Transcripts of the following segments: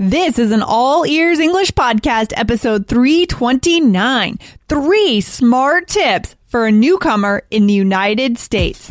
This is an all ears English podcast, episode 329. Three smart tips for a newcomer in the United States.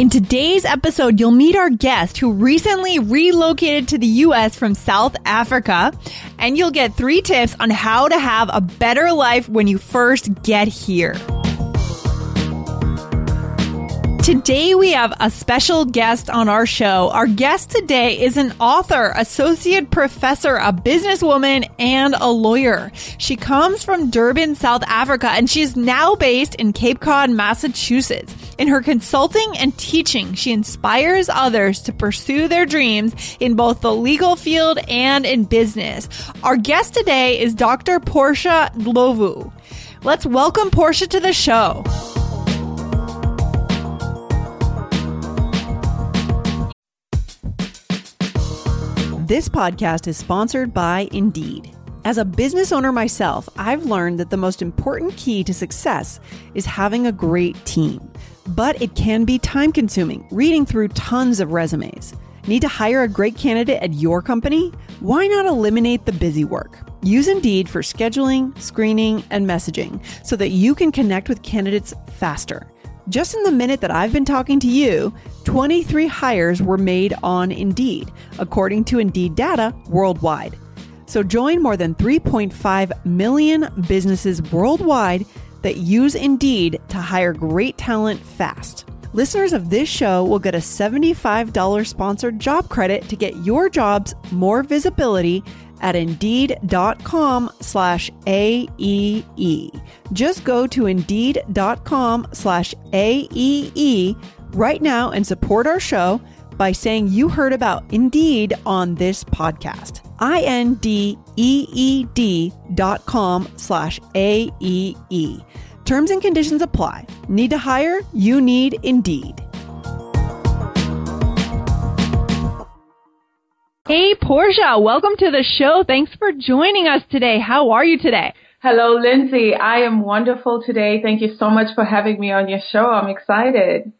In today's episode, you'll meet our guest who recently relocated to the US from South Africa, and you'll get three tips on how to have a better life when you first get here. Today we have a special guest on our show. Our guest today is an author, associate professor, a businesswoman, and a lawyer. She comes from Durban, South Africa, and she's now based in Cape Cod, Massachusetts. In her consulting and teaching, she inspires others to pursue their dreams in both the legal field and in business. Our guest today is Dr. Portia Ndlovu. Let's welcome Portia to the show. This podcast is sponsored by Indeed. As a business owner myself, I've learned that the most important key to success is having a great team. But it can be time consuming reading through tons of resumes. Need to hire a great candidate at your company? Why not eliminate the busy work? Use Indeed for scheduling, screening, and messaging so that you can connect with candidates faster. Just in the minute that I've been talking to you, 23 hires were made on Indeed, according to Indeed data worldwide. So join more than 3.5 million businesses worldwide that use Indeed to hire great talent fast. Listeners of this show will get a $75 sponsored job credit to get your jobs more visibility at indeed.com slash AEE. Just go to indeed.com slash AEE right now and support our show by saying you heard about Indeed on this podcast. I-N-D-E-E-D dot com slash A-E-E. Terms and conditions apply. Need to hire? You need Indeed. Hey, Portia, welcome to the show. Thanks for joining us today. How are you today? Hello, Lindsay. I am wonderful today. Thank you so much for having me on your show. I'm excited.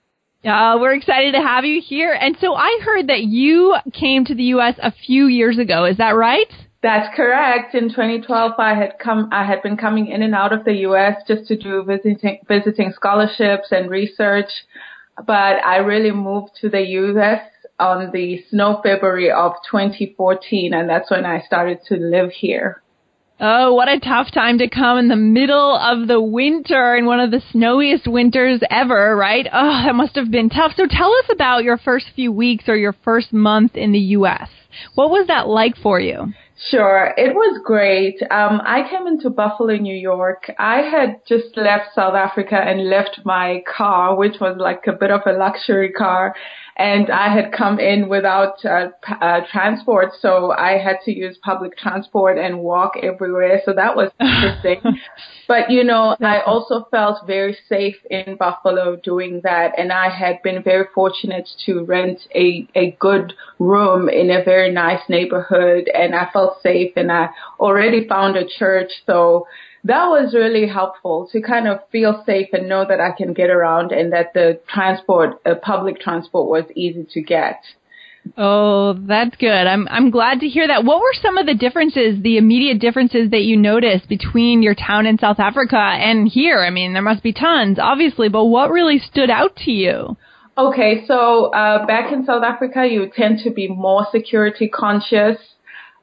Uh, we're excited to have you here. And so I heard that you came to the U.S. a few years ago. Is that right? That's correct. In 2012, I had come, I had been coming in and out of the U.S. just to do visiting, visiting scholarships and research. But I really moved to the U.S on the snow February of 2014, and that's when I started to live here. Oh, what a tough time to come in the middle of the winter in one of the snowiest winters ever, right? Oh, that must have been tough. So tell us about your first few weeks or your first month in the U.S. What was that like for you? Sure, it was great. Um, I came into Buffalo, New York. I had just left South Africa and left my car, which was like a bit of a luxury car, and I had come in without uh, uh, transport, so I had to use public transport and walk everywhere. So that was interesting. but you know, I also felt very safe in Buffalo doing that, and I had been very fortunate to rent a a good room in a very nice neighborhood, and I felt safe, and I already found a church, so that was really helpful to kind of feel safe and know that I can get around and that the transport, uh, public transport was easy to get. Oh, that's good. I'm I'm glad to hear that. What were some of the differences, the immediate differences that you noticed between your town in South Africa and here? I mean, there must be tons, obviously, but what really stood out to you? Okay, so uh, back in South Africa, you tend to be more security conscious.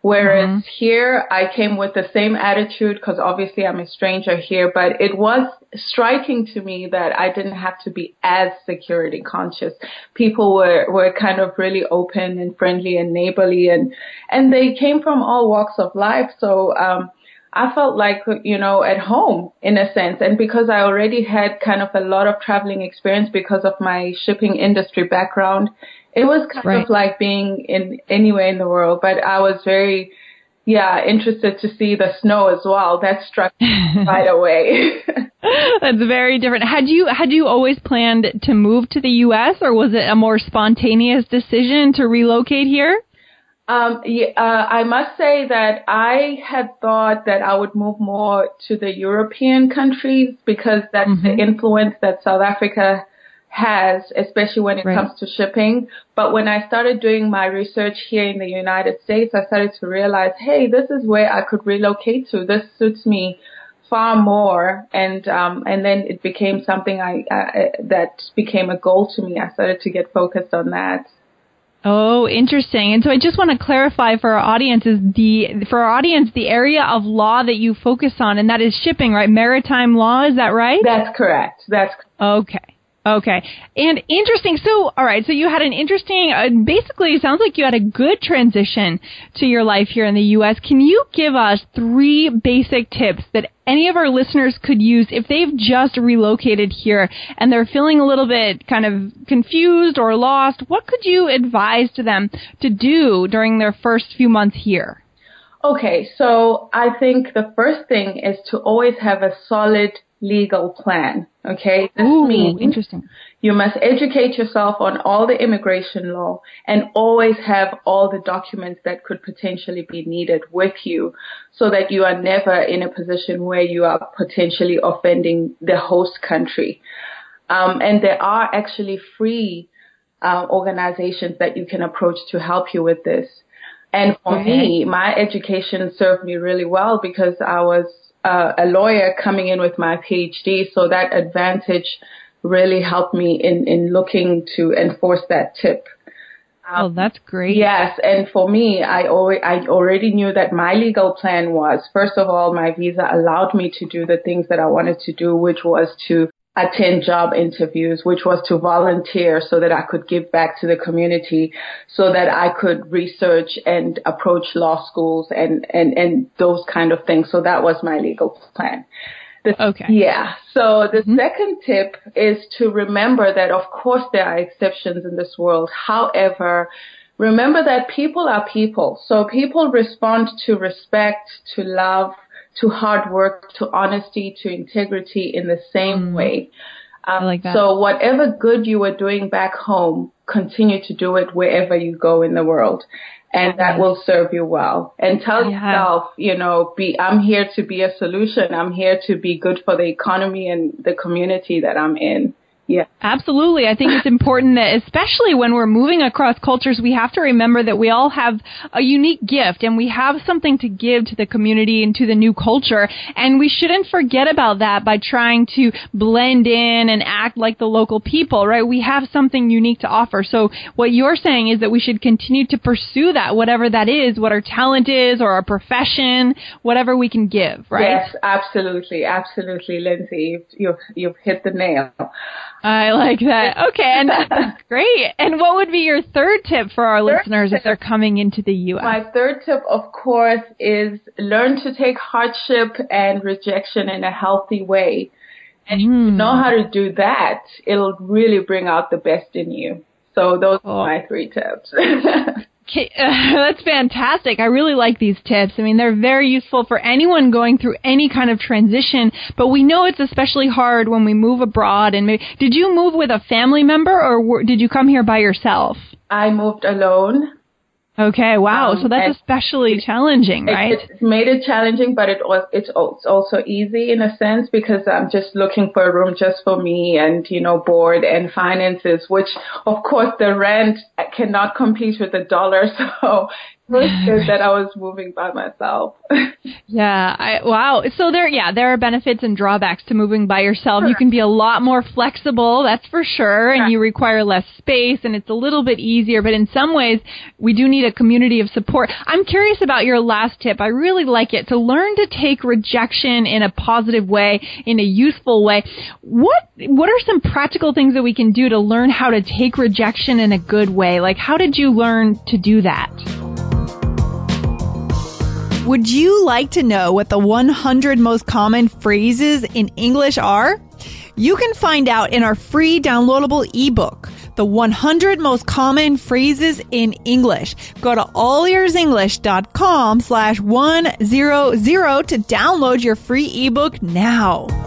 Whereas mm-hmm. here, I came with the same attitude because obviously I'm a stranger here, but it was striking to me that I didn't have to be as security conscious. People were, were kind of really open and friendly and neighborly and, and they came from all walks of life. So, um, I felt like, you know, at home in a sense. And because I already had kind of a lot of traveling experience because of my shipping industry background, it was kind right. of like being in anywhere in the world, but I was very yeah, interested to see the snow as well. That struck me right away. That's very different. Had you had you always planned to move to the U.S. or was it a more spontaneous decision to relocate here? Um, yeah, uh, I must say that I had thought that I would move more to the European countries because that's mm-hmm. the influence that South Africa has, especially when it right. comes to shipping. But when I started doing my research here in the United States, I started to realize, hey, this is where I could relocate to. This suits me far more. And, um, and then it became something I, I, that became a goal to me. I started to get focused on that. Oh, interesting. And so I just want to clarify for our audience is the for our audience the area of law that you focus on and that is shipping, right? Maritime law, is that right? That's correct. That's Okay. Okay. And interesting. So, all right. So you had an interesting, uh, basically, it sounds like you had a good transition to your life here in the U.S. Can you give us three basic tips that any of our listeners could use if they've just relocated here and they're feeling a little bit kind of confused or lost? What could you advise to them to do during their first few months here? Okay. So I think the first thing is to always have a solid legal plan. Okay, this Ooh, means interesting. You must educate yourself on all the immigration law and always have all the documents that could potentially be needed with you so that you are never in a position where you are potentially offending the host country. Um, and there are actually free uh, organizations that you can approach to help you with this. And for okay. me, my education served me really well because I was uh, a lawyer coming in with my PhD, so that advantage really helped me in, in looking to enforce that tip. Um, oh, that's great. Yes, and for me, I always, I already knew that my legal plan was first of all, my visa allowed me to do the things that I wanted to do, which was to attend job interviews, which was to volunteer so that I could give back to the community, so that I could research and approach law schools and, and, and those kind of things. So that was my legal plan. The, okay. Yeah. So the mm-hmm. second tip is to remember that of course there are exceptions in this world. However, remember that people are people. So people respond to respect, to love, to hard work, to honesty, to integrity in the same mm. way. Um, like. So whatever good you were doing back home, continue to do it wherever you go in the world. And that will serve you well. And tell yeah. yourself, you know, be, I'm here to be a solution. I'm here to be good for the economy and the community that I'm in. Yeah. Absolutely. I think it's important that especially when we're moving across cultures, we have to remember that we all have a unique gift and we have something to give to the community and to the new culture. And we shouldn't forget about that by trying to blend in and act like the local people, right? We have something unique to offer. So what you're saying is that we should continue to pursue that, whatever that is, what our talent is or our profession, whatever we can give, right? Yes, absolutely. Absolutely, Lindsay. You've, you've, you've hit the nail. I like that. Okay, and that's great. And what would be your third tip for our third listeners tip. if they're coming into the U.S.? My third tip, of course, is learn to take hardship and rejection in a healthy way. And mm. if you hmm. know how to do that, it'll really bring out the best in you. So those oh. are my three tips. That's fantastic. I really like these tips. I mean, they're very useful for anyone going through any kind of transition, but we know it's especially hard when we move abroad. And maybe, did you move with a family member or did you come here by yourself? I moved alone. Okay, wow. Um, so that's especially challenging, right? It, it made it challenging, but it was it's also easy in a sense because I'm just looking for a room just for me and you know board and finances, which of course the rent cannot compete with the dollar. So good that I was moving by myself. yeah. I, wow. So there, yeah, there are benefits and drawbacks to moving by yourself. Sure. You can be a lot more flexible, that's for sure, and you require less space, and it's a little bit easier. But in some ways, we do need a community of support. I'm curious about your last tip. I really like it to learn to take rejection in a positive way, in a useful way. What What are some practical things that we can do to learn how to take rejection in a good way? Like, how did you learn to do that? Would you like to know what the 100 most common phrases in English are? You can find out in our free downloadable ebook the 100 most common phrases in English. Go to allearsenglish.com slash 100 to download your free ebook now.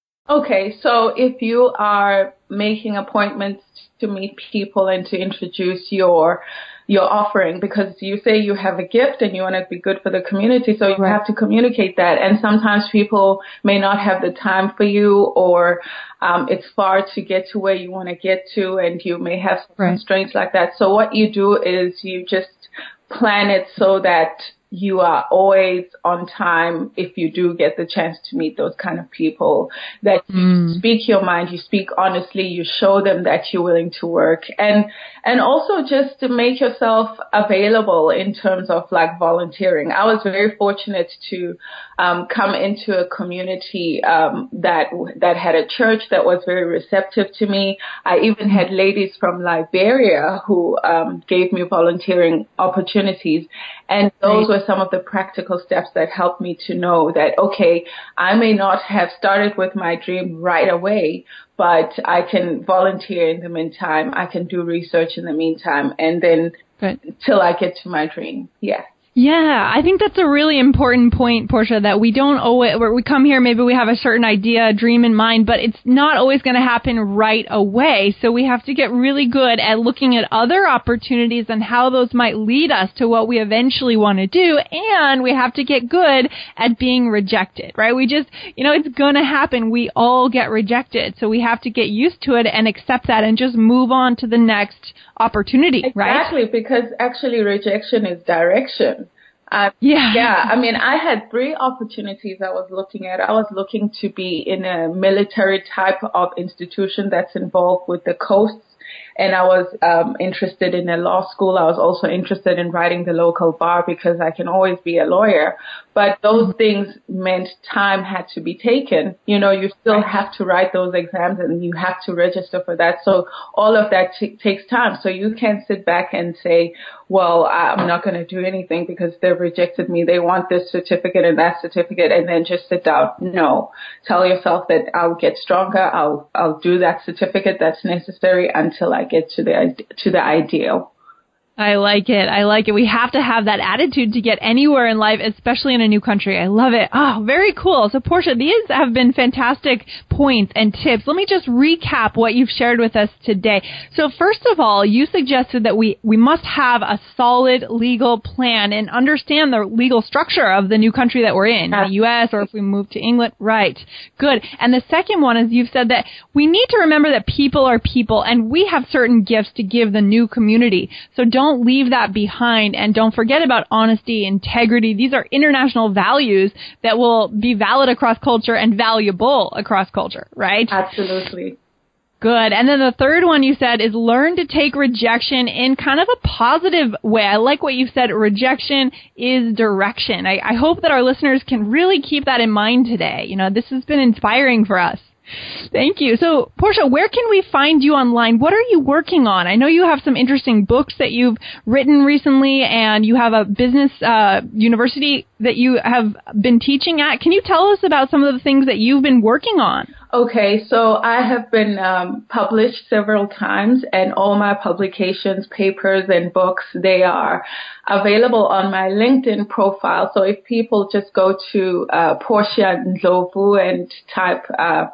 Okay, so if you are making appointments to meet people and to introduce your your offering because you say you have a gift and you want to be good for the community so you right. have to communicate that and sometimes people may not have the time for you or um, it's far to get to where you want to get to and you may have right. constraints like that so what you do is you just plan it so that you are always on time if you do get the chance to meet those kind of people that mm. you speak your mind you speak honestly you show them that you're willing to work. And and also just to make yourself available in terms of like volunteering. I was very fortunate to um, come into a community um, that that had a church that was very receptive to me. I even had ladies from liberia who um, gave me volunteering opportunities and those were some of the practical steps that helped me to know that, okay, I may not have started with my dream right away, but I can volunteer in the meantime. I can do research in the meantime and then Good. till I get to my dream. Yes. Yeah, I think that's a really important point, Portia, that we don't always, we come here, maybe we have a certain idea, a dream in mind, but it's not always going to happen right away. So we have to get really good at looking at other opportunities and how those might lead us to what we eventually want to do. And we have to get good at being rejected, right? We just, you know, it's going to happen. We all get rejected. So we have to get used to it and accept that and just move on to the next opportunity, exactly, right? Exactly, because actually rejection is direction. Uh, yeah. Yeah. I mean, I had three opportunities I was looking at. I was looking to be in a military type of institution that's involved with the coasts and I was um, interested in a law school. I was also interested in writing the local bar because I can always be a lawyer. But those mm-hmm. things meant time had to be taken. You know, you still have to write those exams and you have to register for that. So all of that t- takes time. So you can't sit back and say, well, I'm not going to do anything because they've rejected me. They want this certificate and that certificate and then just sit down. No. Tell yourself that I'll get stronger. I'll, I'll do that certificate that's necessary until I get to the, to the ideal. I like it. I like it. We have to have that attitude to get anywhere in life, especially in a new country. I love it. Oh, very cool. So Portia, these have been fantastic points and tips. Let me just recap what you've shared with us today. So first of all, you suggested that we, we must have a solid legal plan and understand the legal structure of the new country that we're in, the U.S. or if we move to England. Right. Good. And the second one is you've said that we need to remember that people are people and we have certain gifts to give the new community. So don't don't leave that behind and don't forget about honesty, integrity. These are international values that will be valid across culture and valuable across culture, right? Absolutely. Good. And then the third one you said is learn to take rejection in kind of a positive way. I like what you said. Rejection is direction. I, I hope that our listeners can really keep that in mind today. You know, this has been inspiring for us. Thank you. So, Portia, where can we find you online? What are you working on? I know you have some interesting books that you've written recently, and you have a business uh, university that you have been teaching at. Can you tell us about some of the things that you've been working on? Okay, so I have been um, published several times, and all my publications, papers, and books they are available on my LinkedIn profile. So if people just go to uh, Portia Ndlovu and type. Uh,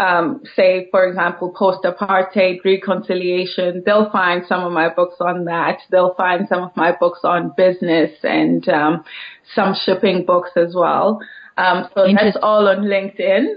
um, say, for example, post-apartheid reconciliation, they'll find some of my books on that. They'll find some of my books on business and um, some shipping books as well. Um, so that's all on LinkedIn.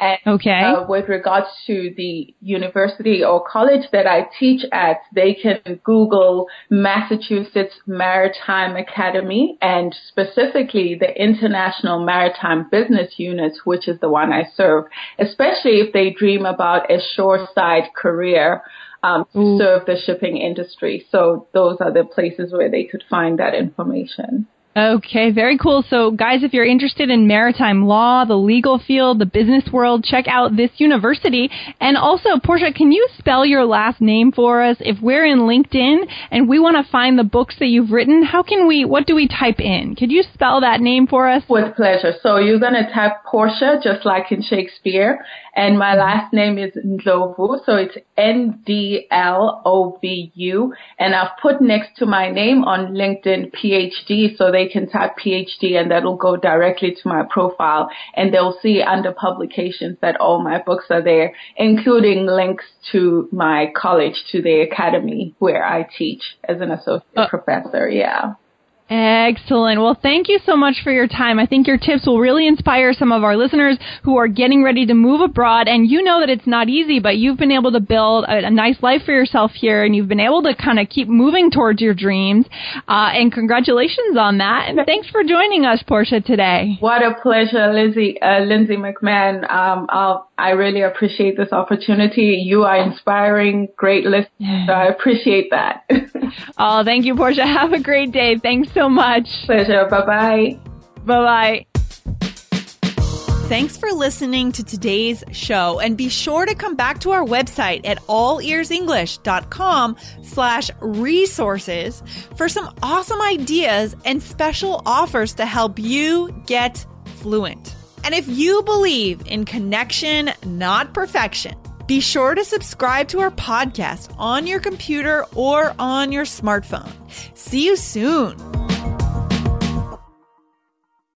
And okay. uh, with regards to the university or college that I teach at, they can Google Massachusetts Maritime Academy and specifically the International Maritime Business Unit, which is the one I serve, especially if they dream about a shoreside career um, to serve the shipping industry. So those are the places where they could find that information. Okay, very cool. So, guys, if you're interested in maritime law, the legal field, the business world, check out this university. And also, Portia, can you spell your last name for us? If we're in LinkedIn and we want to find the books that you've written, how can we, what do we type in? Could you spell that name for us? With pleasure. So, you're going to type Portia, just like in Shakespeare, and my last name is Ndlovu, so it's N-D-L-O-V-U. And I've put next to my name on LinkedIn PhD, so they can type PhD and that'll go directly to my profile. And they'll see under publications that all my books are there, including links to my college, to the academy where I teach as an associate uh, professor. Yeah. Excellent. Well, thank you so much for your time. I think your tips will really inspire some of our listeners who are getting ready to move abroad. And you know that it's not easy, but you've been able to build a, a nice life for yourself here, and you've been able to kind of keep moving towards your dreams. Uh, and congratulations on that. And thanks for joining us, Portia, today. What a pleasure, Lizzie, uh, Lindsay McMahon. Um, i really appreciate this opportunity. You are inspiring, great listeners. So I appreciate that. oh, thank you, Portia. Have a great day. Thanks so much. Pleasure. Bye bye. Bye bye. Thanks for listening to today's show and be sure to come back to our website at allearsenglish.com slash resources for some awesome ideas and special offers to help you get fluent. And if you believe in connection, not perfection, be sure to subscribe to our podcast on your computer or on your smartphone. See you soon.